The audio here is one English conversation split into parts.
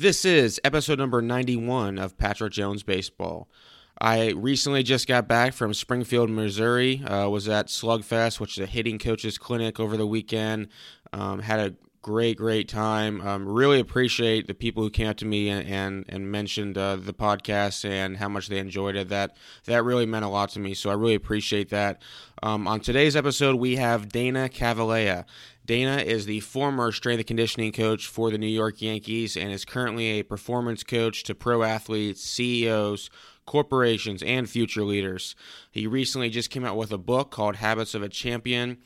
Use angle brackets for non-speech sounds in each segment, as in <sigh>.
This is episode number 91 of Patrick Jones Baseball. I recently just got back from Springfield, Missouri. Uh, was at Slugfest, which is a hitting coaches clinic over the weekend. Um, had a great, great time. Um, really appreciate the people who came up to me and and, and mentioned uh, the podcast and how much they enjoyed it. That that really meant a lot to me. So I really appreciate that. Um, on today's episode, we have Dana Cavalea. Dana is the former strength and conditioning coach for the New York Yankees and is currently a performance coach to pro athletes, CEOs, corporations, and future leaders. He recently just came out with a book called Habits of a Champion.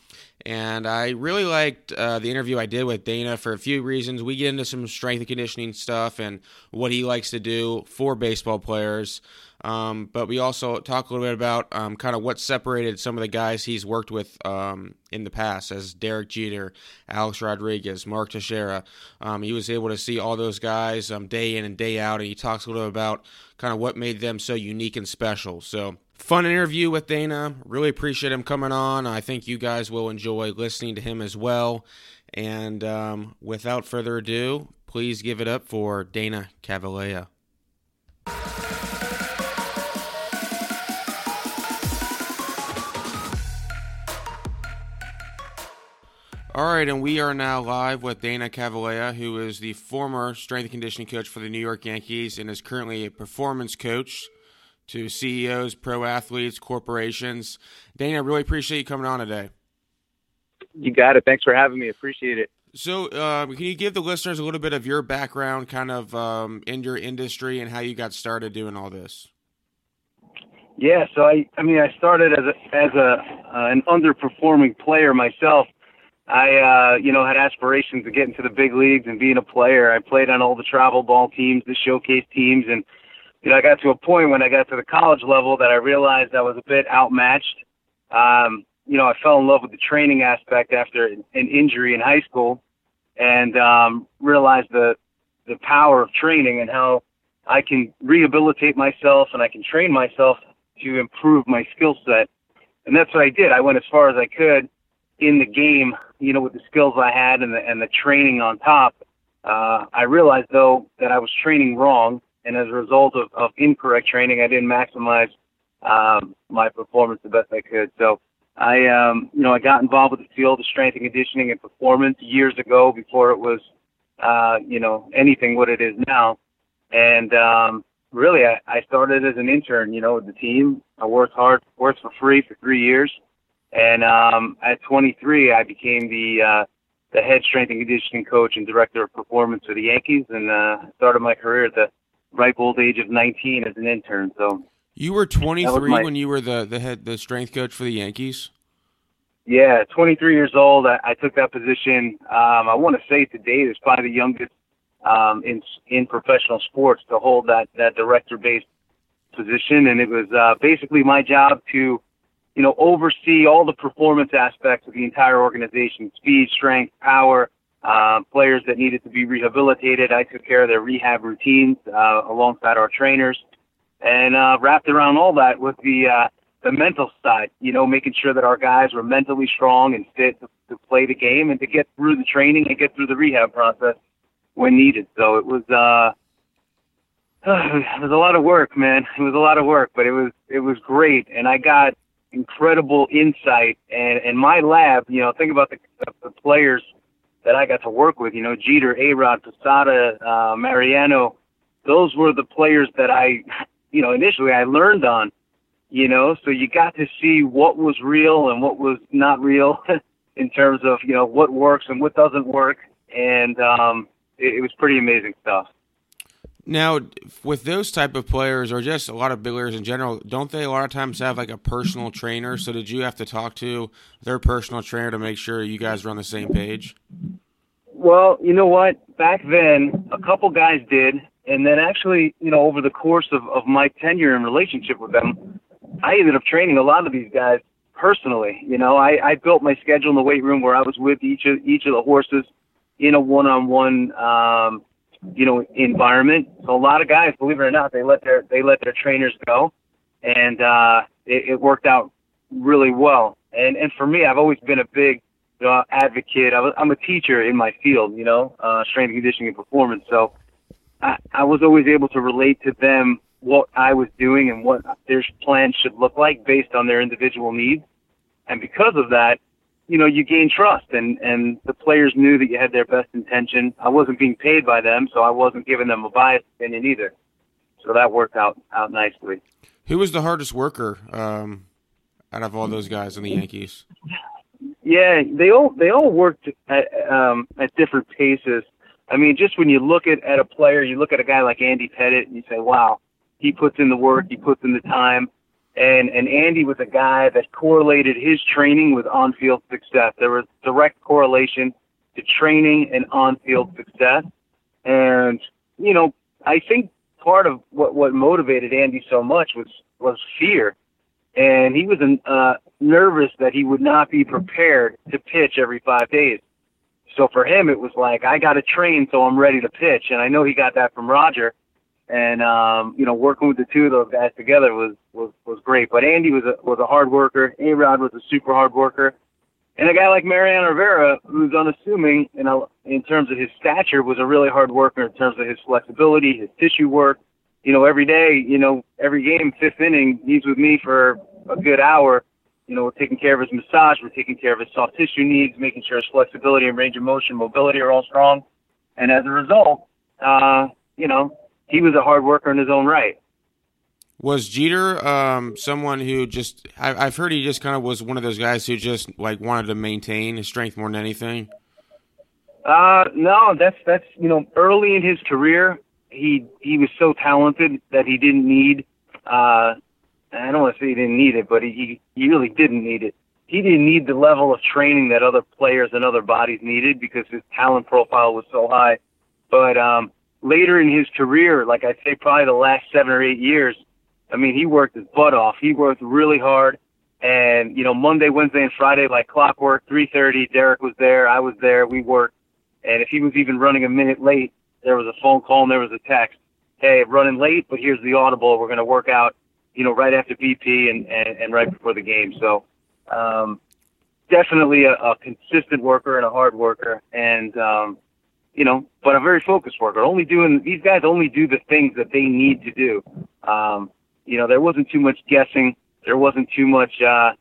And I really liked uh, the interview I did with Dana for a few reasons. We get into some strength and conditioning stuff and what he likes to do for baseball players. Um, but we also talk a little bit about um, kind of what separated some of the guys he's worked with um, in the past, as Derek Jeter, Alex Rodriguez, Mark Teixeira. Um, he was able to see all those guys um, day in and day out, and he talks a little bit about kind of what made them so unique and special. So, fun interview with Dana. Really appreciate him coming on. I think you guys will enjoy listening to him as well. And um, without further ado, please give it up for Dana Cavalea. All right, and we are now live with Dana Cavalea, who is the former strength and conditioning coach for the New York Yankees and is currently a performance coach to CEOs, pro athletes, corporations. Dana, I really appreciate you coming on today. You got it. Thanks for having me. Appreciate it. So, uh, can you give the listeners a little bit of your background, kind of um, in your industry, and how you got started doing all this? Yeah, so I, I mean, I started as a as a uh, an underperforming player myself I, uh, you know, had aspirations of getting to the big leagues and being a player. I played on all the travel ball teams, the showcase teams, and you know, I got to a point when I got to the college level that I realized I was a bit outmatched. Um, you know, I fell in love with the training aspect after an injury in high school, and um, realized the the power of training and how I can rehabilitate myself and I can train myself to improve my skill set. And that's what I did. I went as far as I could in the game, you know, with the skills I had and the and the training on top, uh, I realized though that I was training wrong, and as a result of, of incorrect training, I didn't maximize um, my performance the best I could. So I, um, you know, I got involved with the field of strength and conditioning and performance years ago before it was, uh, you know, anything what it is now. And um, really, I, I started as an intern, you know, with the team. I worked hard, worked for free for three years and um, at 23, I became the uh, the head strength and conditioning coach and director of performance for the Yankees, and uh, started my career at the ripe old age of 19 as an intern. So you were 23 my, when you were the the head the strength coach for the Yankees. Yeah, 23 years old. I, I took that position. Um, I want to say today is probably the youngest um, in in professional sports to hold that that director based position, and it was uh, basically my job to you know, oversee all the performance aspects of the entire organization, speed, strength, power, uh, players that needed to be rehabilitated. I took care of their rehab routines uh, alongside our trainers, and uh, wrapped around all that with the uh, the mental side. You know, making sure that our guys were mentally strong and fit to, to play the game and to get through the training and get through the rehab process when needed. So it was. Uh, <sighs> it was a lot of work, man. It was a lot of work, but it was it was great, and I got incredible insight. And in my lab, you know, think about the, the players that I got to work with. You know, Jeter, A. Rod, Posada, uh, Mariano. Those were the players that I, you know, initially I learned on. You know, so you got to see what was real and what was not real <laughs> in terms of you know what works and what doesn't work, and um, it, it was pretty amazing stuff. Now, with those type of players, or just a lot of big players in general, don't they a lot of times have like a personal trainer? So did you have to talk to their personal trainer to make sure you guys were on the same page? Well, you know what? Back then, a couple guys did, and then actually, you know, over the course of, of my tenure and relationship with them, I ended up training a lot of these guys personally. You know, I, I built my schedule in the weight room where I was with each of each of the horses in a one-on-one um, you know, environment. So a lot of guys, believe it or not, they let their they let their trainers go, and uh, it, it worked out really well. And and for me, I've always been a big you know, advocate. I was, I'm a teacher in my field, you know, uh, strength conditioning and performance. So I, I was always able to relate to them what I was doing and what their plan should look like based on their individual needs. And because of that, you know, you gain trust and, and the players knew that you had their best intention. I wasn't being paid by them, so I wasn't giving them a biased opinion either. So that worked out, out nicely. Who was the hardest worker um, out of all those guys in the Yankees? Yeah, they all they all worked at um, at different paces. I mean, just when you look at, at a player, you look at a guy like Andy Pettitte and you say, wow, he puts in the work, he puts in the time. And, and Andy was a guy that correlated his training with on-field success. There was direct correlation to training and on-field success. And, you know, I think part of what, what motivated Andy so much was, was fear. And he was uh, nervous that he would not be prepared to pitch every five days. So for him, it was like, I got to train so I'm ready to pitch. And I know he got that from Roger and um, you know, working with the two of those guys together was was was great. But Andy was a was a hard worker. A Rod was a super hard worker, and a guy like Mariano Rivera, who's unassuming in a, in terms of his stature, was a really hard worker in terms of his flexibility, his tissue work. You know, every day, you know, every game, fifth inning, he's with me for a good hour. You know, we're taking care of his massage, we're taking care of his soft tissue needs, making sure his flexibility and range of motion, mobility are all strong. And as a result, uh, you know, he was a hard worker in his own right. Was Jeter um, someone who just? I, have heard he just kind of was one of those guys who just like wanted to maintain his strength more than anything. Uh, no, that's that's you know early in his career, he he was so talented that he didn't need. Uh, I don't want to say he didn't need it, but he he really didn't need it. He didn't need the level of training that other players and other bodies needed because his talent profile was so high. But um, later in his career, like I'd say probably the last seven or eight years, I mean, he worked his butt off. He worked really hard. And, you know, Monday, Wednesday, and Friday, like clockwork, 3.30, Derek was there, I was there, we worked. And if he was even running a minute late, there was a phone call and there was a text. Hey, running late, but here's the audible. We're going to work out, you know, right after BP and, and, and right before the game. So, um, definitely a, a consistent worker and a hard worker. And, um, you know, but a very focused worker. Only doing these guys only do the things that they need to do. Um, you know, there wasn't too much guessing. There wasn't too much, uh,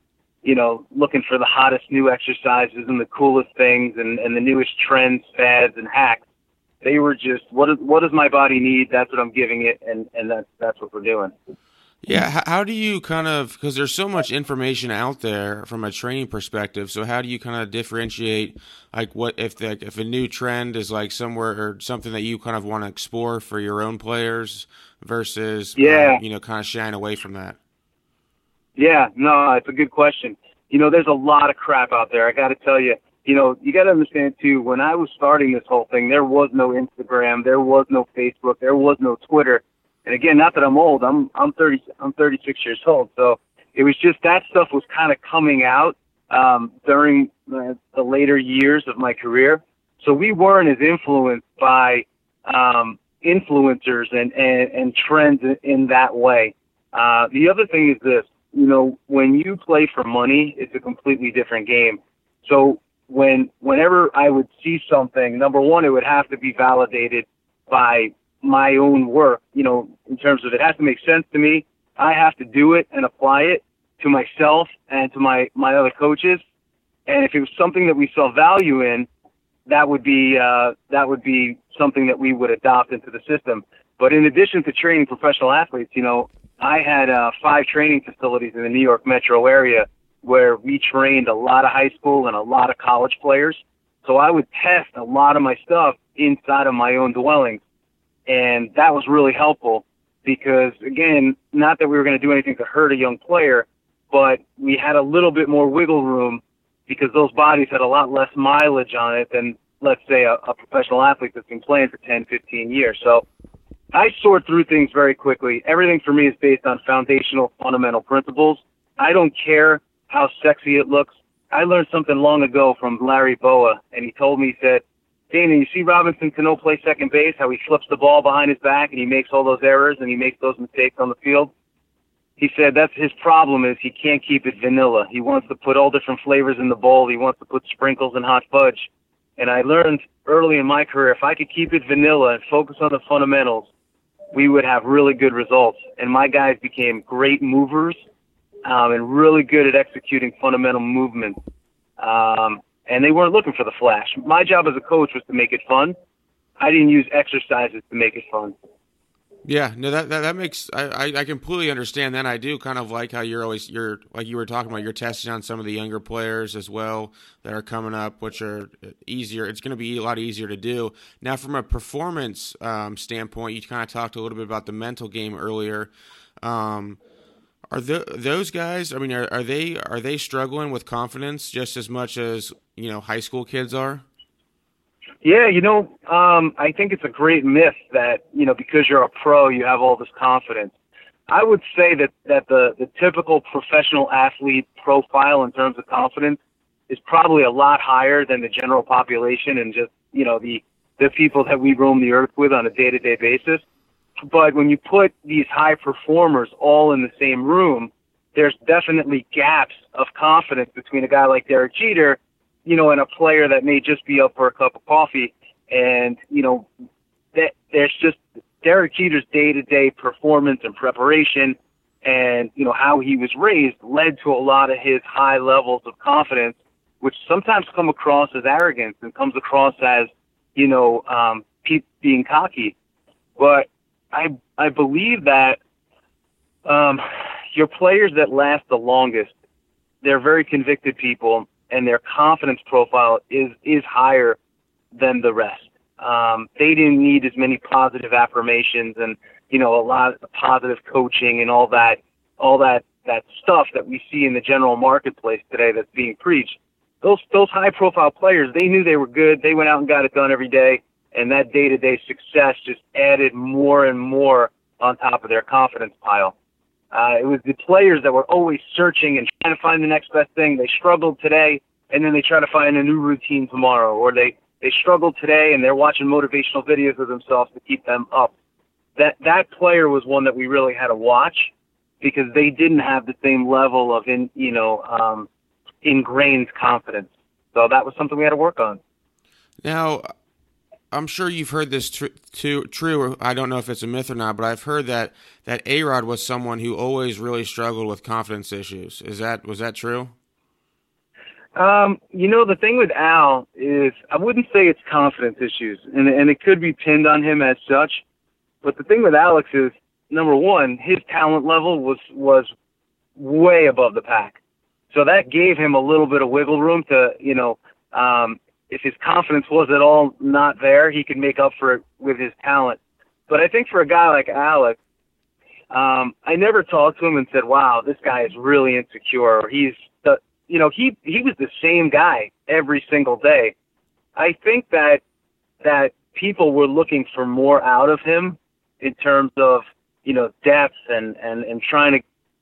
you know, looking for the hottest new exercises and the coolest things and, and the newest trends, fads, and hacks. They were just, what, is, what does my body need? That's what I'm giving it, and, and that's, that's what we're doing. Yeah, how do you kind of because there's so much information out there from a training perspective. So how do you kind of differentiate like what if the, if a new trend is like somewhere or something that you kind of want to explore for your own players versus um, yeah, you know, kind of shying away from that. Yeah, no, it's a good question. You know, there's a lot of crap out there. I got to tell you. You know, you got to understand too. When I was starting this whole thing, there was no Instagram, there was no Facebook, there was no Twitter and again, not that I'm old. I'm I'm 30. I'm 36 years old. So it was just that stuff was kind of coming out um, during the, the later years of my career. So we weren't as influenced by um, influencers and, and, and trends in, that way. Uh, the other thing is this, you know, when you play for money, it's a completely different game. So when, whenever I would see something, number one, it would have to be validated by my own work, you know, in terms of it has to make sense to me. I have to do it and apply it to myself and to my, my other coaches. And if it was something that we saw value in, that would be, uh, that would be something that we would adopt into the system. But in addition to training professional athletes, you know, I had, uh, five training facilities in the New York metro area where we trained a lot of high school and a lot of college players. So I would test a lot of my stuff inside of my own dwellings and that was really helpful because again, not that we were going to do anything to hurt a young player, but we had a little bit more wiggle room because those bodies had a lot less mileage on it than let's say a, a professional athlete that's been playing for 10, 15 years. So I sort through things very quickly. Everything for me is based on foundational fundamental principles. I don't care how sexy it looks. I learned something long ago from Larry Bowa and he told me, said, Dana, you see Robinson Cano play second base, how he flips the ball behind his back and he makes all those errors and he makes those mistakes on the field? He said that's his problem is he can't keep it vanilla. He wants to put all different flavors in the bowl. He wants to put sprinkles and hot fudge. And I learned early in my career if I could keep it vanilla and focus on the fundamentals, we would have really good results. And my guys became great movers um, and really good at executing fundamental movements. Um, and they weren't looking for the flash. My job as a coach was to make it fun. I didn't use exercises to make it fun. Yeah, no, that that, that makes I, I completely understand that. I do kind of like how you're always you're like you were talking about. You're testing on some of the younger players as well that are coming up, which are easier. It's going to be a lot easier to do now from a performance um, standpoint. You kind of talked a little bit about the mental game earlier. Um, are the, those guys? I mean, are, are they are they struggling with confidence just as much as you know high school kids are? Yeah, you know, um, I think it's a great myth that you know because you're a pro, you have all this confidence. I would say that that the the typical professional athlete profile in terms of confidence is probably a lot higher than the general population and just you know the the people that we roam the earth with on a day to day basis. But when you put these high performers all in the same room, there's definitely gaps of confidence between a guy like Derek Jeter you know, and a player that may just be up for a cup of coffee. And, you know, that there's just Derek Jeter's day to day performance and preparation and, you know, how he was raised led to a lot of his high levels of confidence, which sometimes come across as arrogance and comes across as, you know, um, being cocky. But I, I believe that, um, your players that last the longest, they're very convicted people and their confidence profile is is higher than the rest. Um, they didn't need as many positive affirmations and you know a lot of positive coaching and all that all that that stuff that we see in the general marketplace today that's being preached. Those those high profile players, they knew they were good. They went out and got it done every day, and that day to day success just added more and more on top of their confidence pile. Uh, it was the players that were always searching and trying to find the next best thing. They struggled today, and then they try to find a new routine tomorrow, or they they struggled today and they're watching motivational videos of themselves to keep them up. That that player was one that we really had to watch because they didn't have the same level of in you know um, ingrained confidence. So that was something we had to work on. Now, I'm sure you've heard this tr- too, true. I don't know if it's a myth or not, but I've heard that that A Rod was someone who always really struggled with confidence issues. Is that was that true? Um, you know, the thing with Al is I wouldn't say it's confidence issues, and and it could be pinned on him as such. But the thing with Alex is number one, his talent level was was way above the pack, so that gave him a little bit of wiggle room to you know um, if his confidence was at all not there, he could make up for it with his talent. But I think for a guy like Alex, um, I never talked to him and said, "Wow, this guy is really insecure," or he's the, you know, he he was the same guy every single day. I think that that people were looking for more out of him in terms of you know depth and and and trying to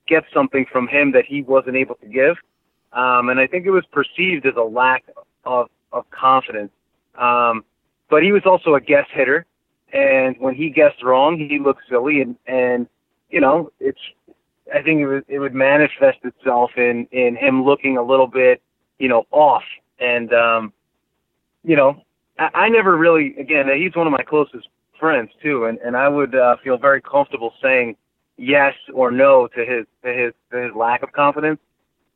get something from him that he wasn't able to give. Um, and I think it was perceived as a lack of of confidence. Um, but he was also a guess hitter, and when he guessed wrong, he looked silly, and and you know it's. I think it would it would manifest itself in in him looking a little bit, you know, off, and um, you know, I, I never really. Again, he's one of my closest friends too, and and I would uh, feel very comfortable saying yes or no to his to his to his lack of confidence.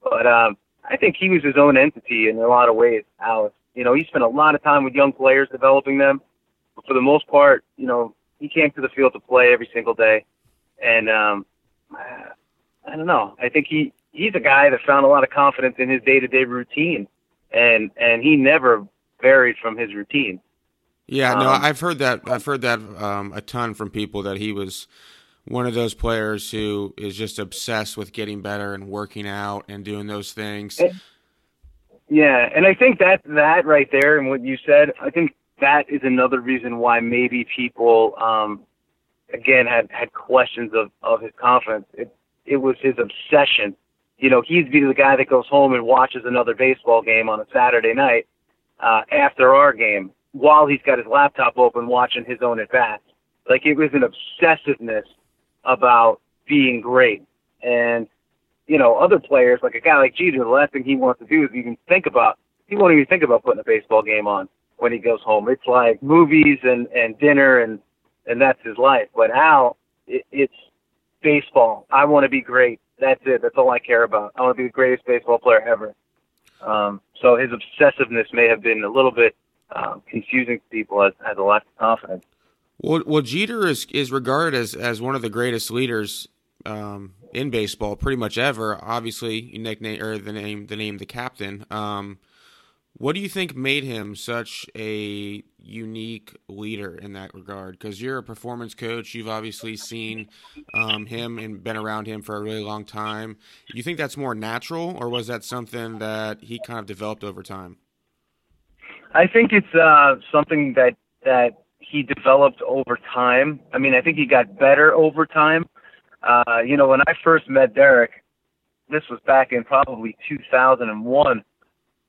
But um, I think he was his own entity in a lot of ways, Alex. You know, he spent a lot of time with young players developing them. But for the most part, you know, he came to the field to play every single day. And um I don't know. I think he he's a guy that found a lot of confidence in his day-to-day routine and and he never varied from his routine. Yeah, no, um, I've heard that I've heard that um a ton from people that he was one of those players who is just obsessed with getting better and working out and doing those things. And, yeah, and I think that that right there and what you said, I think that is another reason why maybe people um again had had questions of of his confidence. It it was his obsession. You know, he'd be the guy that goes home and watches another baseball game on a Saturday night uh after our game while he's got his laptop open watching his own at bats. Like it was an obsessiveness about being great. And you know, other players, like a guy like Jeter, the last thing he wants to do is even think about, he won't even think about putting a baseball game on. when he goes home. It's like movies and and dinner and and that's his life. But Al, it, it's baseball. I want to be great. That's it. That's all I care about. I want to be the greatest baseball player ever. Um, so his obsessiveness may have been a little bit um, confusing to people as, as a lack of confidence. Well, well, Jeter is is regarded as as one of the greatest leaders um, in baseball, pretty much ever. Obviously, you nickname or the name the name the captain. Um, what do you think made him such a unique leader in that regard? Because you're a performance coach, you've obviously seen um, him and been around him for a really long time. You think that's more natural, or was that something that he kind of developed over time? I think it's uh, something that that he developed over time. I mean, I think he got better over time. Uh, you know, when I first met Derek, this was back in probably 2001.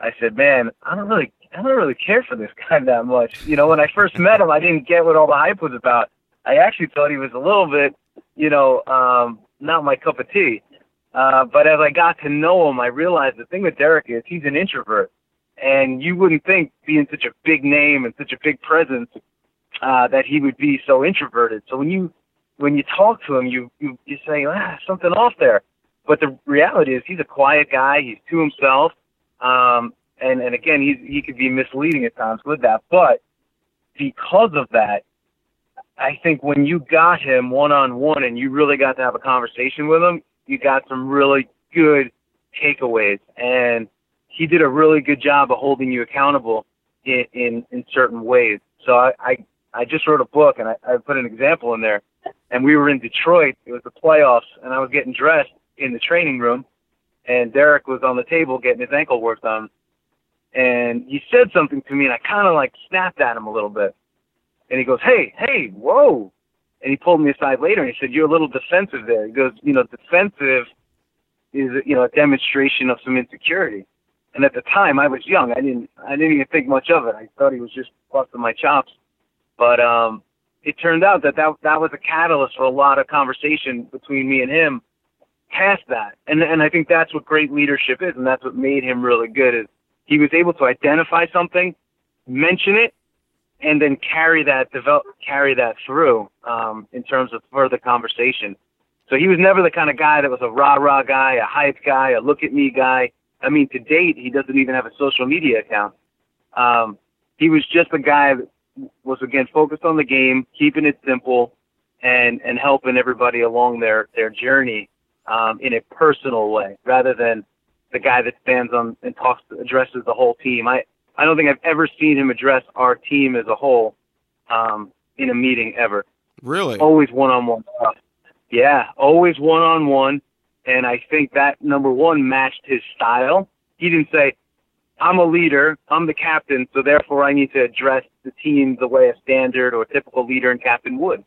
I said, man, I don't really, I don't really care for this <laughs> guy that much. You know, when I first met him, I didn't get what all the hype was about. I actually thought he was a little bit, you know, um, not my cup of tea. Uh, but as I got to know him, I realized the thing with Derek is he's an introvert, and you wouldn't think being such a big name and such a big presence uh, that he would be so introverted. So when you when you talk to him, you you you say ah something off there, but the reality is he's a quiet guy. He's to himself. Um, and, and again, he, he could be misleading at times with that. But because of that, I think when you got him one on one and you really got to have a conversation with him, you got some really good takeaways. And he did a really good job of holding you accountable in, in, in certain ways. So I, I, I just wrote a book and I, I put an example in there. And we were in Detroit. It was the playoffs, and I was getting dressed in the training room and Derek was on the table getting his ankle worked on. And he said something to me, and I kind of like snapped at him a little bit. And he goes, "Hey, hey, whoa!" And he pulled me aside later, and he said, "You're a little defensive there." He goes, "You know, defensive is you know a demonstration of some insecurity." And at the time, I was young. I didn't I didn't even think much of it. I thought he was just busting my chops. But um, it turned out that, that that was a catalyst for a lot of conversation between me and him past that. And and I think that's what great leadership is, and that's what made him really good. Is he was able to identify something, mention it, and then carry that develop carry that through um, in terms of further conversation. So he was never the kind of guy that was a rah rah guy, a hype guy, a look at me guy. I mean, to date, he doesn't even have a social media account. Um, he was just a guy that was again focused on the game, keeping it simple, and and helping everybody along their their journey um, in a personal way rather than the guy that stands on and talks addresses the whole team. I I don't think I've ever seen him address our team as a whole um, in a meeting ever. Really? Always one on one stuff. Yeah, always one on one. And I think that number one matched his style. He didn't say, I'm a leader, I'm the captain, so therefore I need to address the team the way a standard or typical leader and captain would.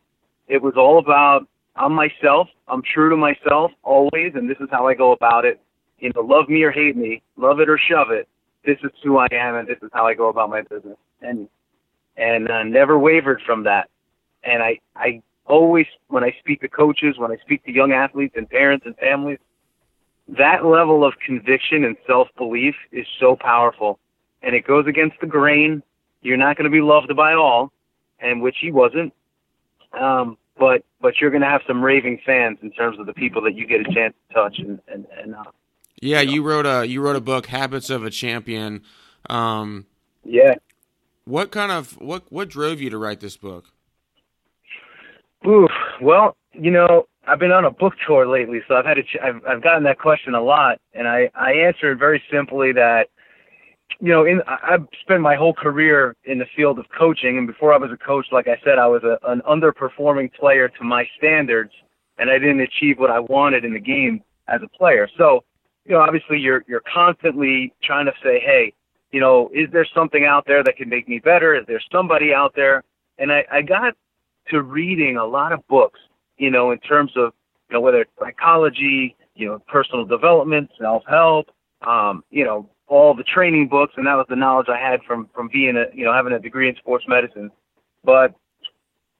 It was all about I'm myself. I'm true to myself always, and this is how I go about it. You know, love me or hate me, love it or shove it. This is who I am, and this is how I go about my business. And and uh, never wavered from that. And I I always when I speak to coaches, when I speak to young athletes and parents and families, that level of conviction and self belief is so powerful, and it goes against the grain. You're not going to be loved by all, and which he wasn't. Um, but but you're going to have some raving fans in terms of the people that you get a chance to touch and and, and uh, yeah, you, know. you wrote a you wrote a book, Habits of a Champion. Um, yeah. What kind of what what drove you to write this book? Ooh, well, you know, I've been on a book tour lately, so I've had a ch- I've I've gotten that question a lot, and I I answered very simply that you know, in I've spent my whole career in the field of coaching, and before I was a coach, like I said, I was a, an underperforming player to my standards, and I didn't achieve what I wanted in the game as a player. So, you know, obviously, you're you're constantly trying to say, hey, you know, is there something out there that can make me better? Is there somebody out there? And I, I got to reading a lot of books, you know, in terms of, you know, whether it's psychology, you know, personal development, self help, um, you know, all the training books, and that was the knowledge I had from from being a you know having a degree in sports medicine. But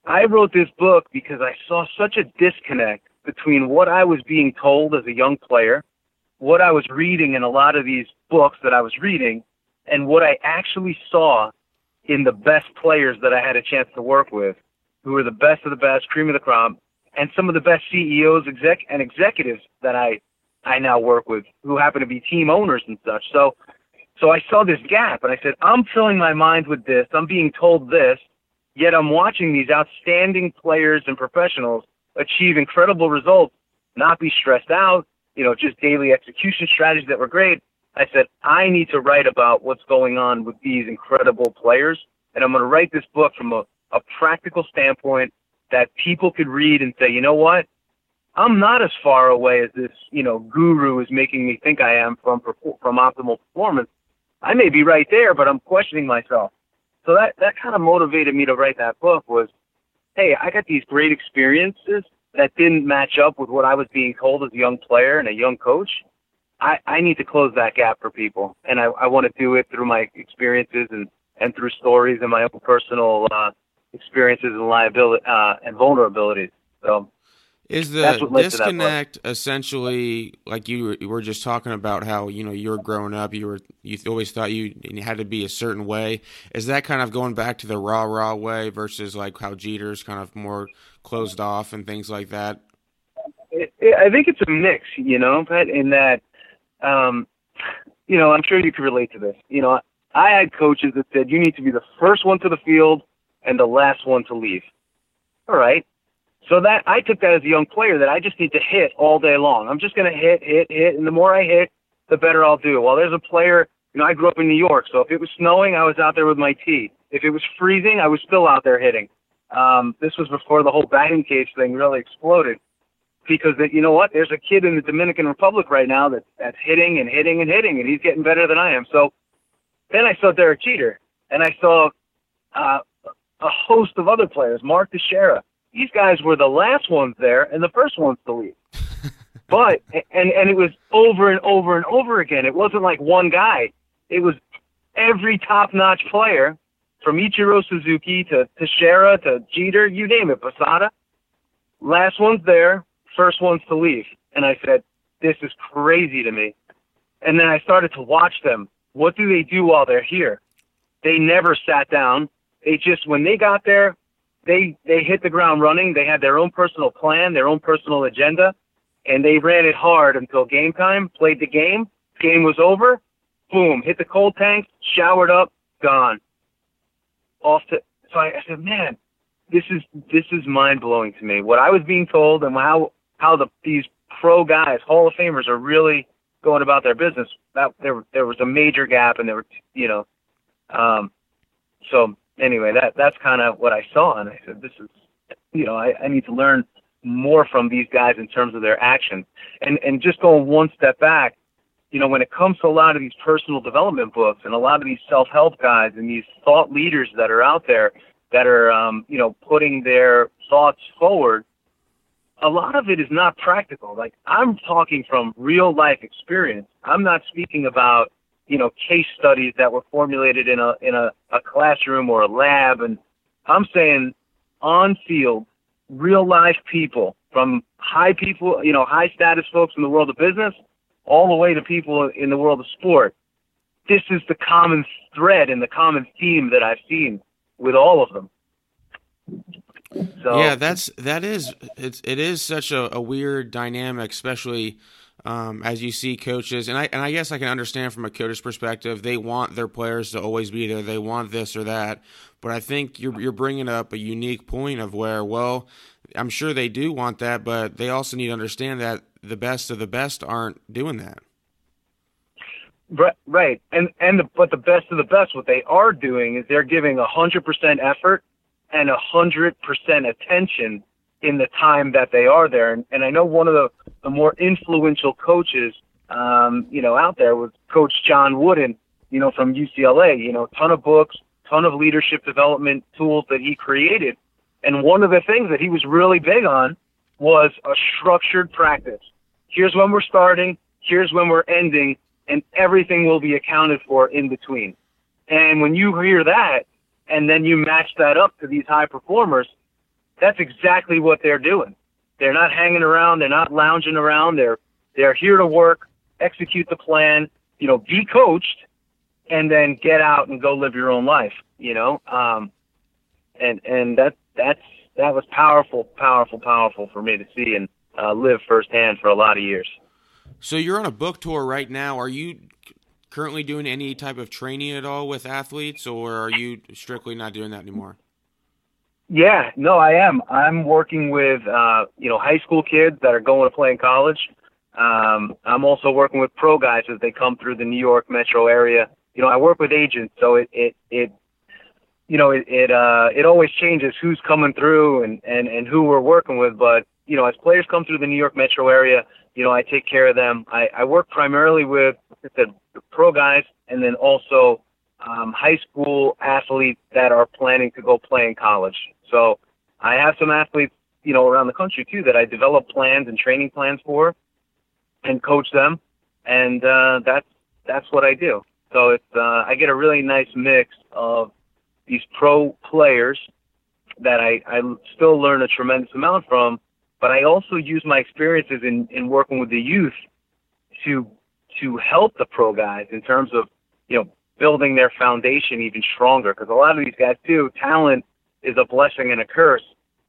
I wrote this book because I saw such a disconnect between what I was being told as a young player, what I was reading in a lot of these books that I was reading, and what I actually saw in the best players that I had a chance to work with, who are the best of the best, cream of the crop, and some of the best CEOs, exec and executives that I I now work with, who happen to be team owners and such. So so I saw this gap, and I said, I'm filling my mind with this. I'm being told this, yet I'm watching these outstanding players and professionals achieve incredible results, not be stressed out, you know, just daily execution strategies that were great. I said, I need to write about what's going on with these incredible players. And I'm going to write this book from a, a practical standpoint that people could read and say, you know what? I'm not as far away as this, you know, guru is making me think I am from from optimal performance. I may be right there, but I'm questioning myself. So that that kind of motivated me to write that book was, hey, I got these great experiences that didn't match up with what I was being told as a young player and a young coach. I, I need to close that gap for people, and I, I want to do it through my experiences and, and through stories and my own personal uh, experiences and liability uh, and vulnerabilities. So is the disconnect essentially like you were just talking about how you know you were growing up, you were you always thought you, you had to be a certain way. Is that kind of going back to the raw raw way versus like how Jeter's kind of more closed off and things like that? It, it, I think it's a mix, you know, Pat, in that, um, you know, I'm sure you can relate to this. You know, I had coaches that said you need to be the first one to the field and the last one to leave. All right, so that I took that as a young player that I just need to hit all day long. I'm just going to hit, hit, hit, and the more I hit, the better I'll do. Well, there's a player. You know, I grew up in New York, so if it was snowing, I was out there with my tee. If it was freezing, I was still out there hitting. Um, this was before the whole batting cage thing really exploded. Because that, you know what? There's a kid in the Dominican Republic right now that, that's hitting and hitting and hitting, and he's getting better than I am. So then I saw Derek Jeter, and I saw uh, a host of other players, Mark Teixeira, these guys were the last ones there and the first ones to leave. <laughs> but and and it was over and over and over again. It wasn't like one guy. It was every top-notch player, from Ichiro Suzuki to Teixeira to Jeter, you name it, Posada. Last one's there, first one's to leave. And I said, this is crazy to me. And then I started to watch them. What do they do while they're here? They never sat down. They just, when they got there, they they hit the ground running. They had their own personal plan, their own personal agenda, and they ran it hard until game time. Played the game. Game was over. Boom! Hit the cold tank. Showered up. Gone. Off to. So I, I said, man, this is this is mind blowing to me. What I was being told and how how the these pro guys, Hall of Famers, are really going about their business. That there there was a major gap, and there were you know, um, so anyway, that that's kind of what I saw, and I said, this is, you know, I, I need to learn more from these guys in terms of their actions, and and just going one step back, you know, when it comes to a lot of these personal development books and a lot of these self-help guys and these thought leaders that are out there that are, um, you know, putting their thoughts forward, a lot of it is not practical. Like I'm talking from real life experience. I'm not speaking about you know case studies that were formulated in a in a, a classroom or a lab. And i'm saying on field real life people from high people you know high status folks in the world of business all the way to people in the world of sport. This is the common thread and the common theme that i've seen with all of them. So yeah that's that is it's it is such a, a weird dynamic especially um, as you see coaches, and I and I guess I can understand from a coach's perspective, they want their players to always be there. They want this or that, but I think you're you're bringing up a unique point of where, well, I'm sure they do want that, but they also need to understand that the best of the best aren't doing that. Right, and and the, but the best of the best, what they are doing is they're giving hundred percent effort and hundred percent attention in the time that they are there. And, and I know one of the, the more influential coaches, um, you know, out there was Coach John Wooden, you know, from UCLA. You know, ton of books, ton of leadership development tools that he created. And one of the things that he was really big on was a structured practice. Here's when we're starting, here's when we're ending, and everything will be accounted for in between. And when you hear that, and then you match that up to these high performers, that's exactly what they're doing. They're not hanging around. They're not lounging around. They're they're here to work, execute the plan. You know, be coached, and then get out and go live your own life, you know? Um, and, and that, that's, that was powerful, powerful, powerful for me to see and uh, live firsthand for a lot of years. So you're on a book tour right now. Are you currently doing any type of training at all with athletes, or are you strictly not doing that anymore? Yeah, no, I am. I'm working with uh, you know high school kids that are going to play in college. Um, I'm also working with pro guys as they come through the New York metro area. You know, I work with agents, so it it, it you know it it uh, it always changes who's coming through and and and who we're working with. But you know, as players come through the New York metro area, you know, I take care of them. I, I work primarily with said, pro guys, and then also um, high school athletes that are planning to go play in college. So I have some athletes, you know, around the country too that I develop plans and training plans for, and coach them, and uh, that's that's what I do. So it's uh, I get a really nice mix of these pro players that I, I still learn a tremendous amount from, but I also use my experiences in, in working with the youth to to help the pro guys in terms of you know building their foundation even stronger because a lot of these guys too talent is a blessing and a curse.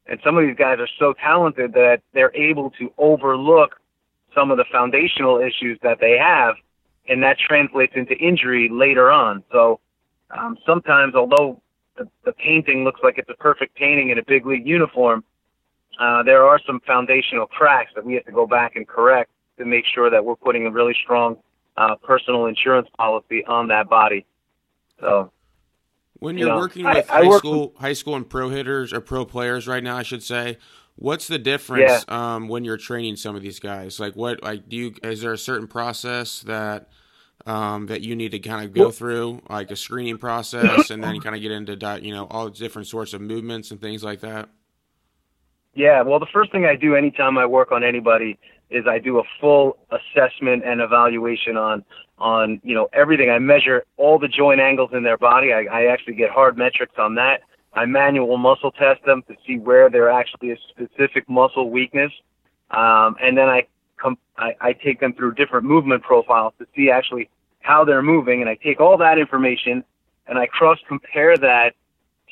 And some of these guys are so talented that they're able to overlook some of the foundational issues that they have and that translates into injury later on. So um, sometimes although the, the painting looks like it's a perfect painting in a big league uniform uh, there are some foundational cracks that we have to go back and correct to make sure that we're putting a really strong uh, personal insurance policy on that body. So when you're you know, working with I, high I school, with, high school and pro hitters or pro players right now, I should say, what's the difference yeah. um, when you're training some of these guys? Like, what like do you? Is there a certain process that um, that you need to kind of go through, like a screening process, and then kind of get into you know all the different sorts of movements and things like that? Yeah, well, the first thing I do anytime I work on anybody is I do a full assessment and evaluation on on you know everything. I measure all the joint angles in their body. I, I actually get hard metrics on that. I manual muscle test them to see where there actually is specific muscle weakness, um, and then I, com- I I take them through different movement profiles to see actually how they're moving, and I take all that information and I cross compare that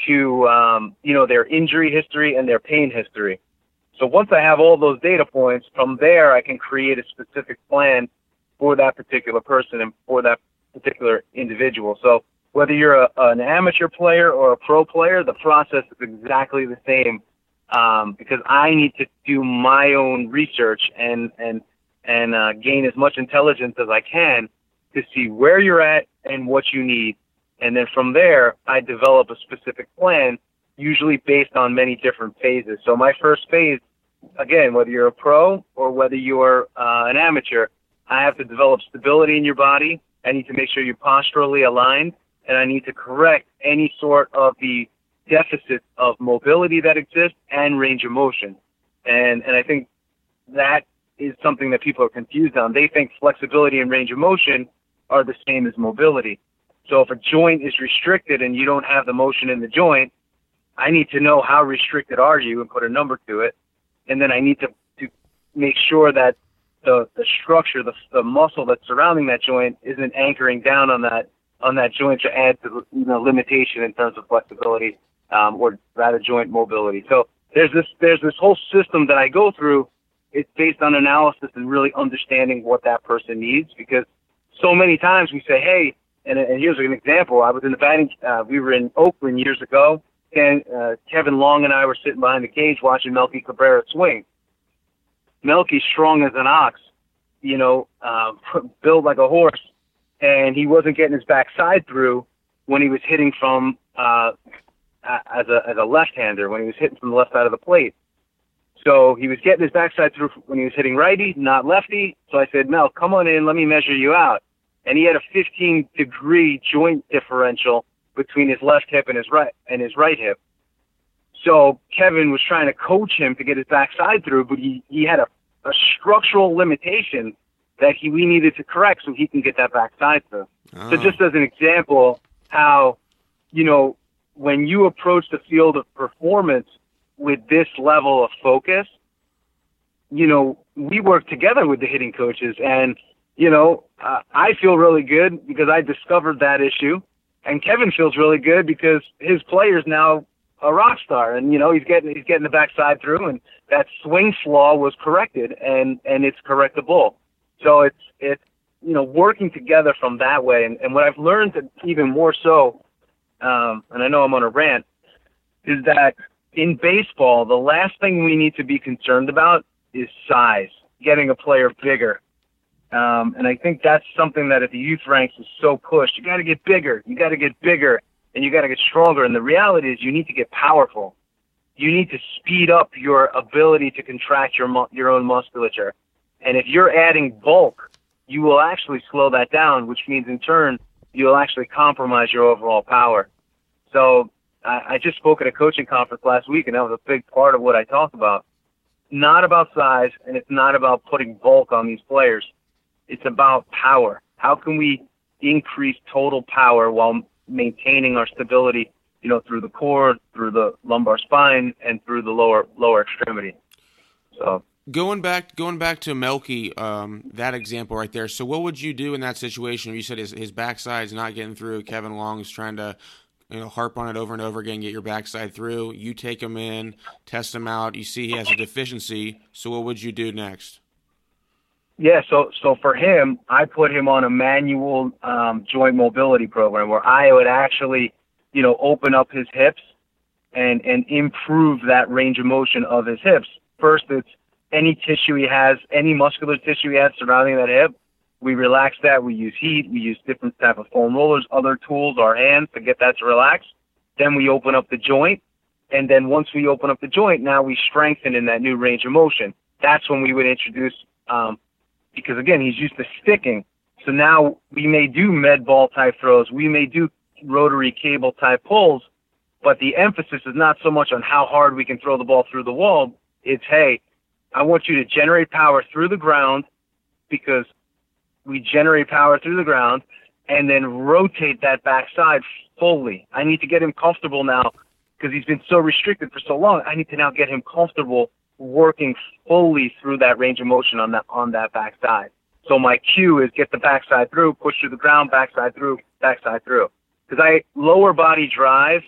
to um, you know their injury history and their pain history. So once I have all those data points, from there I can create a specific plan for that particular person and for that particular individual. So whether you're a, an amateur player or a pro player, the process is exactly the same um, because I need to do my own research and and and uh, gain as much intelligence as I can to see where you're at and what you need and then from there, I develop a specific plan, usually based on many different phases. So my first phase, again, whether you're a pro or whether you're uh, an amateur, I have to develop stability in your body. I need to make sure you're posturally aligned, and I need to correct any sort of the deficit of mobility that exists and range of motion. And and I think that is something that people are confused on. They think flexibility and range of motion are the same as mobility. So if a joint is restricted and you don't have the motion in the joint, I need to know how restricted are you and put a number to it. And then I need to, to make sure that the, the structure, the, the muscle that's surrounding that joint isn't anchoring down on that, on that joint to add to you know, limitation in terms of flexibility, um, or rather joint mobility. So there's this, there's this whole system that I go through. It's based on analysis and really understanding what that person needs because so many times we say, Hey, and, and here's an example. I was in the batting. Uh, we were in Oakland years ago, and uh, Kevin Long and I were sitting behind the cage watching Melky Cabrera swing. Melky's strong as an ox, you know, uh, <laughs> built like a horse, and he wasn't getting his backside through when he was hitting from uh, as a as a left-hander when he was hitting from the left side of the plate. So he was getting his backside through when he was hitting righty, not lefty. So I said, Mel, come on in, let me measure you out and he had a 15 degree joint differential between his left hip and his right and his right hip. So Kevin was trying to coach him to get his backside through, but he, he had a, a structural limitation that he we needed to correct so he can get that backside through. Oh. So just as an example, how you know when you approach the field of performance with this level of focus, you know we work together with the hitting coaches and you know, uh, I feel really good because I discovered that issue, and Kevin feels really good because his player's now a rock star, and you know he's getting he's getting the backside through, and that swing flaw was corrected, and and it's correctable. So it's it's you know working together from that way, and and what I've learned even more so, um, and I know I'm on a rant, is that in baseball the last thing we need to be concerned about is size, getting a player bigger. Um, and I think that's something that at the youth ranks is so pushed. You got to get bigger. You got to get bigger and you got to get stronger. And the reality is you need to get powerful. You need to speed up your ability to contract your mu- your own musculature. And if you're adding bulk, you will actually slow that down, which means in turn you'll actually compromise your overall power. So I, I just spoke at a coaching conference last week, and that was a big part of what I talked about. Not about size, and it's not about putting bulk on these players. It's about power. How can we increase total power while maintaining our stability, you know, through the core, through the lumbar spine, and through the lower lower extremity. So going back going back to Melky, um, that example right there. So what would you do in that situation? You said his his backside's not getting through. Kevin Long's trying to you know harp on it over and over again, get your backside through. You take him in, test him out. You see he has a deficiency. So what would you do next? Yeah, so so for him, I put him on a manual um, joint mobility program where I would actually, you know, open up his hips and and improve that range of motion of his hips. First, it's any tissue he has, any muscular tissue he has surrounding that hip. We relax that. We use heat. We use different type of foam rollers, other tools, our hands to get that to relax. Then we open up the joint, and then once we open up the joint, now we strengthen in that new range of motion. That's when we would introduce um, because again, he's used to sticking. So now we may do med ball type throws, we may do rotary cable type pulls, but the emphasis is not so much on how hard we can throw the ball through the wall. It's, hey, I want you to generate power through the ground because we generate power through the ground and then rotate that backside fully. I need to get him comfortable now because he's been so restricted for so long. I need to now get him comfortable working fully through that range of motion on that on that backside. So my cue is get the backside through, push through the ground, backside through, backside through. Because I lower body drive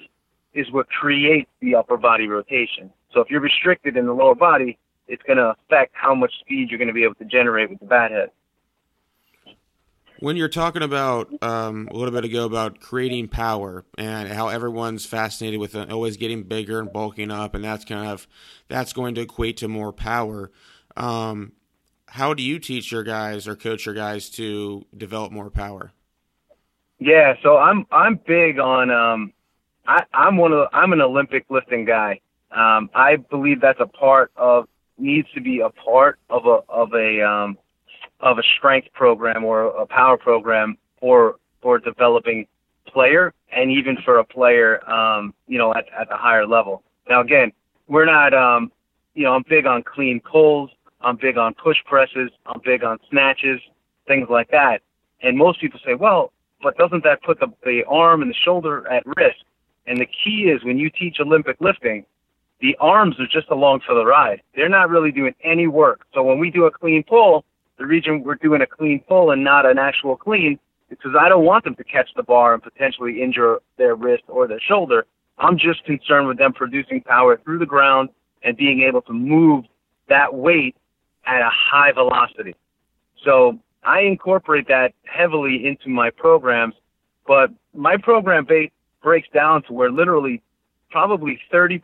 is what creates the upper body rotation. So if you're restricted in the lower body, it's going to affect how much speed you're going to be able to generate with the bat head. When you're talking about um, a little bit ago about creating power and how everyone's fascinated with uh, always getting bigger and bulking up, and that's kind of that's going to equate to more power. Um, how do you teach your guys or coach your guys to develop more power? Yeah, so I'm I'm big on um, I, I'm one of the, I'm an Olympic lifting guy. Um, I believe that's a part of needs to be a part of a of a um, of a strength program or a power program for for developing player and even for a player um, you know at, at the higher level. Now again, we're not um, you know I'm big on clean pulls, I'm big on push presses, I'm big on snatches, things like that. And most people say, well, but doesn't that put the, the arm and the shoulder at risk? And the key is when you teach Olympic lifting, the arms are just along for the ride. They're not really doing any work. So when we do a clean pull, the reason we're doing a clean pull and not an actual clean is because I don't want them to catch the bar and potentially injure their wrist or their shoulder. I'm just concerned with them producing power through the ground and being able to move that weight at a high velocity. So I incorporate that heavily into my programs, but my program ba- breaks down to where literally probably 30%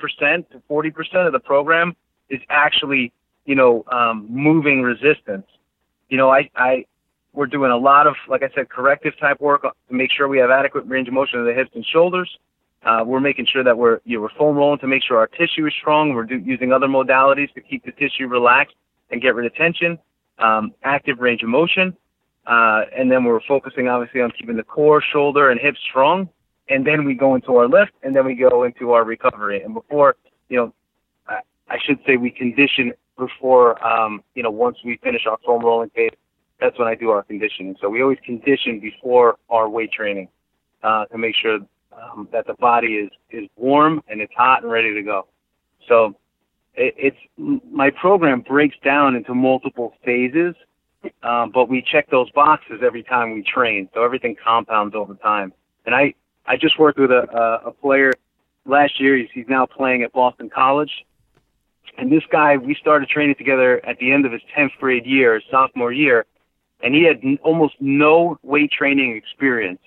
to 40% of the program is actually, you know, um, moving resistance you know, I, I, we're doing a lot of, like I said, corrective type work to make sure we have adequate range of motion of the hips and shoulders. Uh, we're making sure that we're, you know, we're foam rolling to make sure our tissue is strong. We're do, using other modalities to keep the tissue relaxed and get rid of tension. Um, active range of motion. Uh, and then we're focusing obviously on keeping the core, shoulder, and hips strong. And then we go into our lift, and then we go into our recovery. And before, you know, I, I should say we condition before, um, you know, once we finish our foam rolling phase, that's when I do our conditioning. So we always condition before our weight training uh, to make sure um, that the body is is warm and it's hot and ready to go. So it, it's my program breaks down into multiple phases um, but we check those boxes every time we train. So everything compounds over time. And I, I just worked with a, a, a player last year. He's, he's now playing at Boston College. And this guy, we started training together at the end of his 10th grade year, sophomore year, and he had n- almost no weight training experience.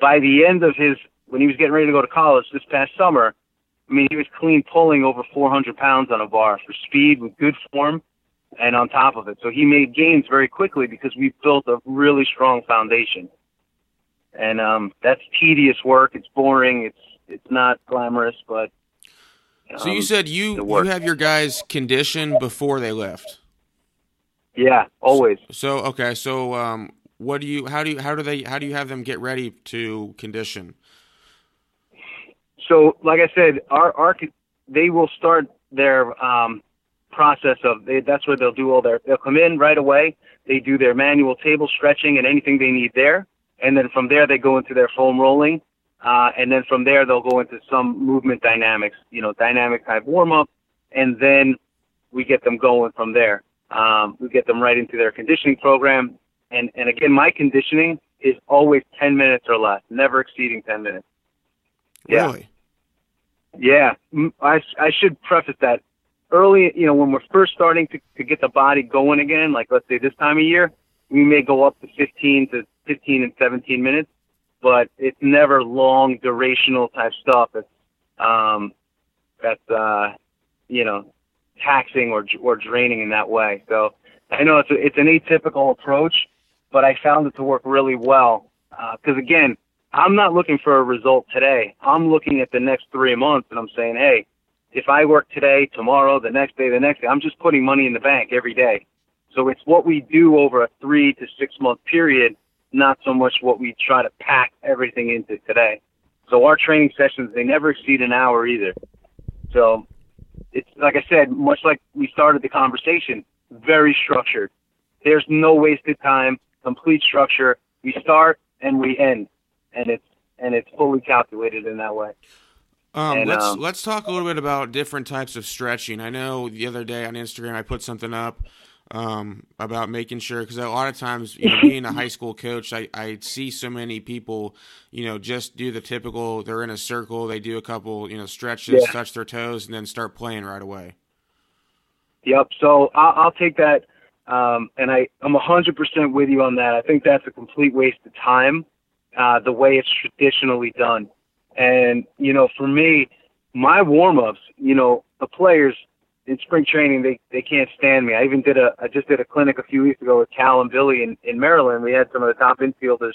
By the end of his, when he was getting ready to go to college this past summer, I mean, he was clean pulling over 400 pounds on a bar for speed with good form and on top of it. So he made gains very quickly because we built a really strong foundation. And um, that's tedious work. It's boring. It's it's not glamorous, but. Um, so you um, said you you have your guys conditioned before they lift. Yeah, always. So okay, so um, what do you? How do you? How do they? How do you have them get ready to condition? So, like I said, our our they will start their um, process of they, that's where they'll do all their they'll come in right away they do their manual table stretching and anything they need there and then from there they go into their foam rolling uh, and then from there they'll go into some movement dynamics you know dynamic type warm up and then we get them going from there. Um, we get them right into their conditioning program. And and again my conditioning is always 10 minutes or less never exceeding 10 minutes. Yeah. really? Yeah. I, I should preface that early, you know, when we're first starting to, to get the body going again, like let's say this time of year, we may go up to 15 to 15 and 17 minutes, but it's never long durational type stuff. It's, um, that's, uh, you know, taxing or, or draining in that way. So I know it's a, it's an atypical approach, but I found it to work really well. Uh, cause again, I'm not looking for a result today. I'm looking at the next three months and I'm saying, Hey, if I work today, tomorrow, the next day, the next day, I'm just putting money in the bank every day. So it's what we do over a three to six month period, not so much what we try to pack everything into today. So our training sessions, they never exceed an hour either. So it's like I said, much like we started the conversation, very structured. There's no wasted time, complete structure. We start and we end, and it's and it's fully calculated in that way. Um, and, let's um, let's talk a little bit about different types of stretching. I know the other day on Instagram I put something up um, about making sure because a lot of times, you know, being a high school coach, I, I see so many people, you know, just do the typical. They're in a circle, they do a couple, you know, stretches, yeah. touch their toes, and then start playing right away. Yep. So I'll, I'll take that, um, and I I'm hundred percent with you on that. I think that's a complete waste of time. Uh, the way it's traditionally done. And, you know, for me, my warm ups, you know, the players in spring training, they, they can't stand me. I even did a, I just did a clinic a few weeks ago with Cal and Billy in, in Maryland. We had some of the top infielders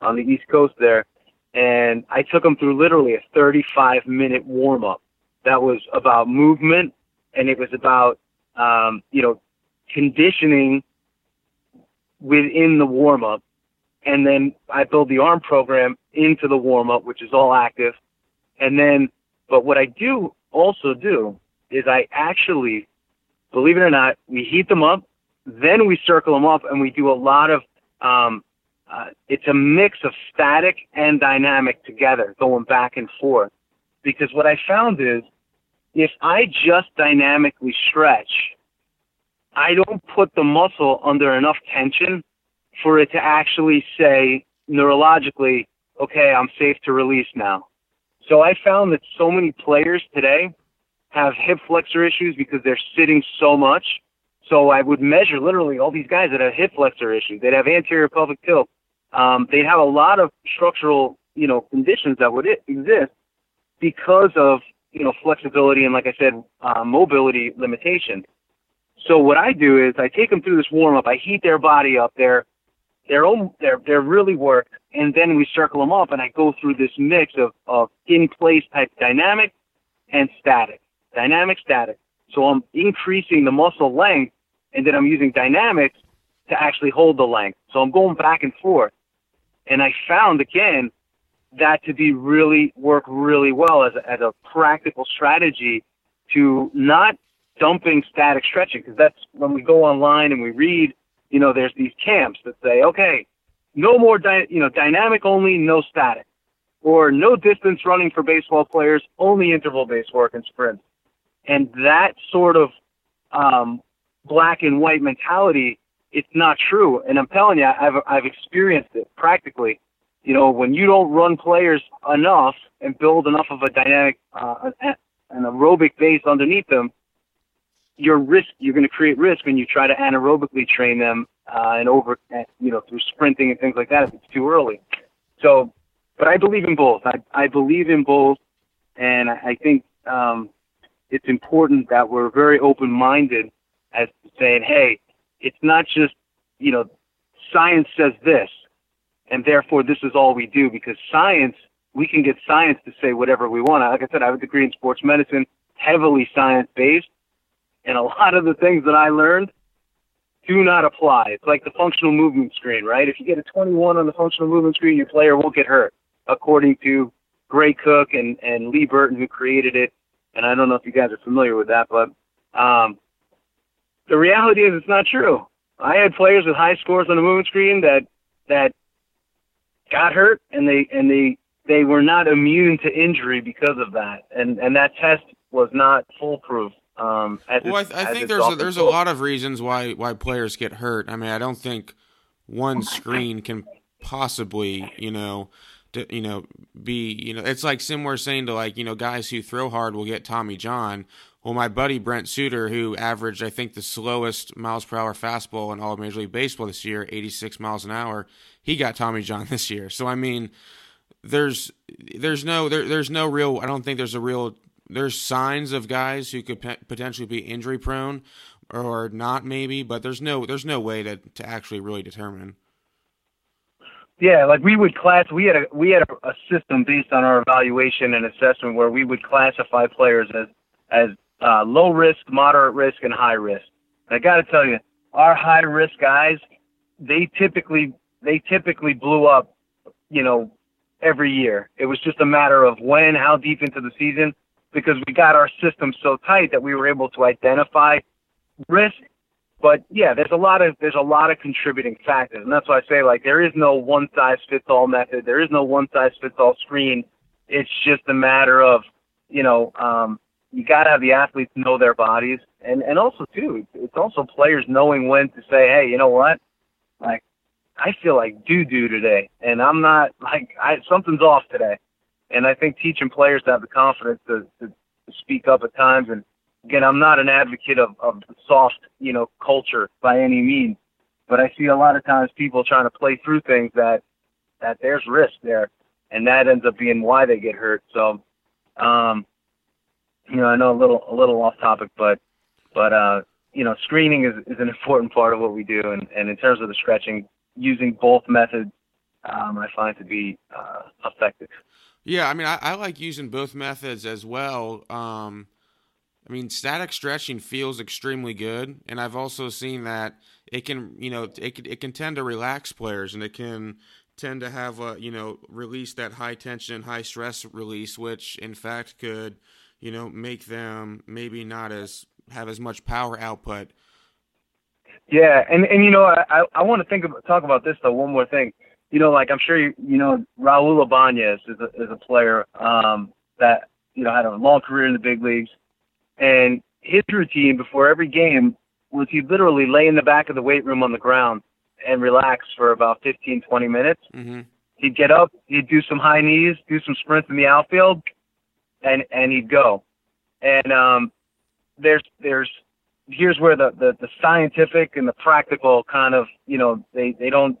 on the East Coast there. And I took them through literally a 35 minute warm up that was about movement and it was about, um, you know, conditioning within the warm up and then I build the arm program into the warm up, which is all active. And then, but what I do also do is I actually, believe it or not, we heat them up, then we circle them up, and we do a lot of, um, uh, it's a mix of static and dynamic together, going back and forth. Because what I found is, if I just dynamically stretch, I don't put the muscle under enough tension for it to actually say neurologically, okay, I'm safe to release now. So I found that so many players today have hip flexor issues because they're sitting so much. So I would measure literally all these guys that have hip flexor issues. They'd have anterior pelvic tilt. Um, they'd have a lot of structural, you know, conditions that would exist because of, you know, flexibility and, like I said, uh, mobility limitations. So what I do is I take them through this warm up. I heat their body up. They're they're own, they're they're really worked, and then we circle them up, and I go through this mix of of in place type dynamic and static, dynamic static. So I'm increasing the muscle length, and then I'm using dynamics to actually hold the length. So I'm going back and forth, and I found again that to be really work really well as a, as a practical strategy to not dumping static stretching because that's when we go online and we read you know, there's these camps that say, okay, no more, dy- you know, dynamic only, no static, or no distance running for baseball players, only interval-based work and sprints. And that sort of um, black and white mentality it's not true. And I'm telling you, I've I've experienced it practically. You know, when you don't run players enough and build enough of a dynamic, uh, an aerobic base underneath them, you're risk you're going to create risk when you try to anaerobically train them uh, and over you know through sprinting and things like that if it's too early. So, but I believe in both. I I believe in both, and I, I think um, it's important that we're very open minded as saying, hey, it's not just you know science says this, and therefore this is all we do because science we can get science to say whatever we want. Like I said, I have a degree in sports medicine, heavily science based, and a <laughs> lot of the things that I learned do not apply. It's like the functional movement screen, right? If you get a 21 on the functional movement screen, your player won't get hurt, according to Gray Cook and, and Lee Burton, who created it. And I don't know if you guys are familiar with that, but um, the reality is it's not true. I had players with high scores on the movement screen that that got hurt, and they and they they were not immune to injury because of that, and and that test was not foolproof. Um, well, I, th- I think there's a, there's a lot of reasons why why players get hurt. I mean, I don't think one screen can possibly, you know, to, you know, be, you know, it's like similar saying to like, you know, guys who throw hard will get Tommy John. Well, my buddy Brent Suter, who averaged, I think, the slowest miles per hour fastball in all of Major League Baseball this year, 86 miles an hour, he got Tommy John <laughs> this year. So, I mean, there's there's no there, there's no real I don't think there's a real there's signs of guys who could potentially be injury prone or not maybe but there's no there's no way to to actually really determine yeah like we would class we had a we had a, a system based on our evaluation and assessment where we would classify players as as uh, low risk moderate risk and high risk and i got to tell you our high risk guys they typically they typically blew up you know every year it was just a matter of when how deep into the season because we got our system so tight that we were able to identify risk. But yeah, there's a lot of there's a lot of contributing factors, and that's why I say like there is no one size fits all method. There is no one size fits all screen. It's just a matter of you know um, you got to have the athletes know their bodies, and and also too, it's also players knowing when to say, hey, you know what, like I feel like doo doo today, and I'm not like I something's off today. And I think teaching players to have the confidence to, to, to speak up at times. And again, I'm not an advocate of, of soft, you know, culture by any means, but I see a lot of times people trying to play through things that that there's risk there, and that ends up being why they get hurt. So, um, you know, I know a little a little off topic, but but uh, you know, screening is, is an important part of what we do, and, and in terms of the stretching, using both methods, um, I find to be uh, effective. Yeah, I mean, I, I like using both methods as well. Um, I mean, static stretching feels extremely good, and I've also seen that it can, you know, it can, it can tend to relax players, and it can tend to have a, you know, release that high tension, high stress release, which in fact could, you know, make them maybe not as have as much power output. Yeah, and and you know, I I want to think talk about this though. One more thing you know, like I'm sure you, you know, Raul Ibanez is a, is a player um, that you know had a long career in the big leagues, and his routine before every game was he literally lay in the back of the weight room on the ground and relax for about 15, 20 minutes. Mm-hmm. He'd get up, he'd do some high knees, do some sprints in the outfield, and and he'd go. And um, there's there's here's where the, the the scientific and the practical kind of you know they they don't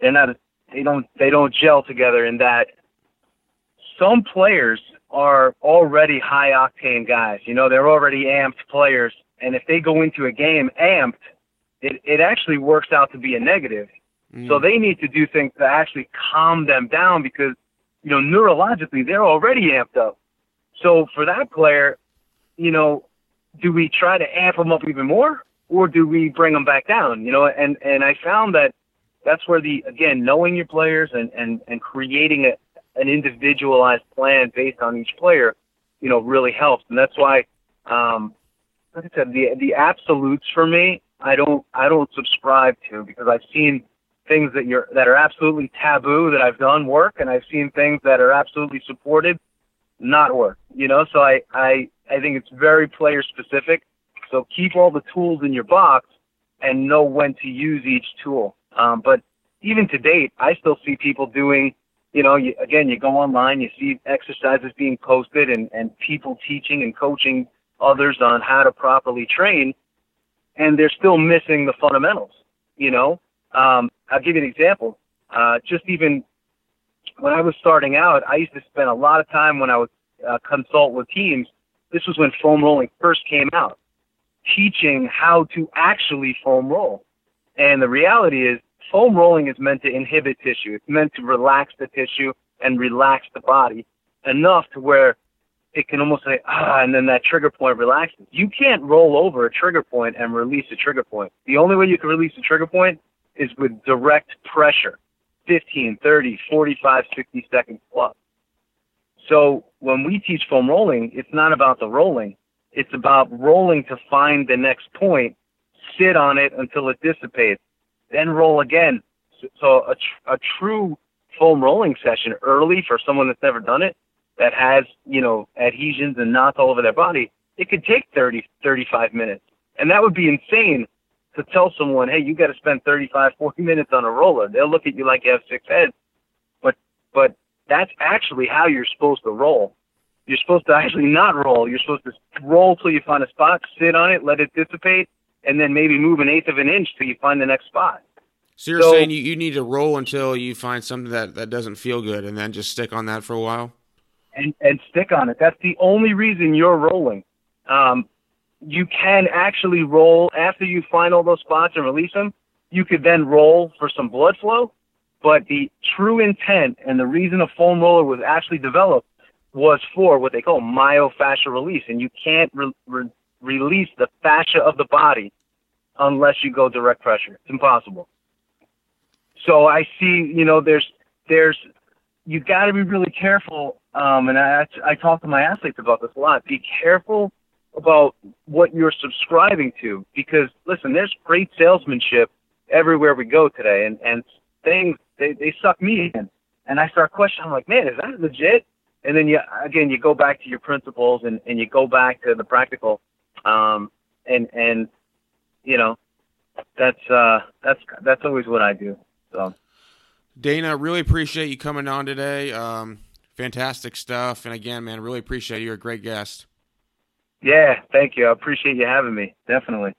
they're not they don't they don't gel together in that some players are already high octane guys. You know, they're already amped players, and if they go into a game amped, it it actually works out to be a negative. Mm. So they need to do things to actually calm them down because you know neurologically they're already amped up. So for that player, you know, do we try to amp them up even more, or do we bring them back down? You know, and and I found that that's where the again knowing your players and and and creating a, an individualized plan based on each player, you know, really helps. And that's why, um, like I said, the the absolutes for me, I don't I don't subscribe to because I've seen things that you're that are absolutely taboo that I've done work, and I've seen things that are absolutely supported not work. You know, so I I I think it's very player specific. So keep all the tools in your box and know when to use each tool. Um, but even to date, I still see people doing, you know, you, again, you go online, you see exercises being posted and, and people teaching and coaching others on how to properly train, and they're still missing the fundamentals, you know. Um, I'll give you an example. Uh, just even when I was starting out, I used to spend a lot of time when I would uh, consult with teams. This was when foam rolling first came out, teaching how to actually foam roll. And the reality is, foam rolling is meant to inhibit tissue. It's meant to relax the tissue and relax the body enough to where it can almost say, ah, and then that trigger point relaxes. You can't roll over a trigger point and release a trigger point. The only way you can release a trigger point is with direct pressure 15, 30, 45, 60 seconds plus. So when we teach foam rolling, it's not about the rolling. It's about rolling to find the next point, sit on it until it dissipates, then roll again. So a, tr- a true foam rolling session early for someone that's never done it, that has, you know, adhesions and knots all over their body, it could take 30, 35 minutes. And that would be insane to tell someone, hey, you got to spend 35, 40 minutes on a roller. They'll look at you like you have six heads. But, but that's actually how you're supposed to roll. You're supposed to actually not roll. You're supposed to roll till you find a spot, sit on it, let it dissipate, and then maybe move an eighth of an inch till you find the next spot. So you're so, saying you, you need to roll until you find something that, that doesn't feel good and then just stick on that for a while? And, and stick on it. That's the only reason you're rolling. Um, you can actually roll after you find all those spots and release them. You could then roll for some blood flow. But the true intent and the reason a foam roller was actually developed was for what they call myofascial release. And you can't re- re- release the fascia of the body unless you go direct pressure. It's impossible. So I see, you know, there's, there's, you got to be really careful. Um, and I, I talk to my athletes about this a lot. Be careful about what you're subscribing to because listen, there's great salesmanship everywhere we go today, and and things they they suck me in, and I start questioning. I'm like, man, is that legit? And then you again you go back to your principles and and you go back to the practical, um, and and you know that's uh that's that's always what I do. So. Dana, really appreciate you coming on today. Um, fantastic stuff. And again, man, really appreciate you. You're a great guest. Yeah, thank you. I appreciate you having me. Definitely.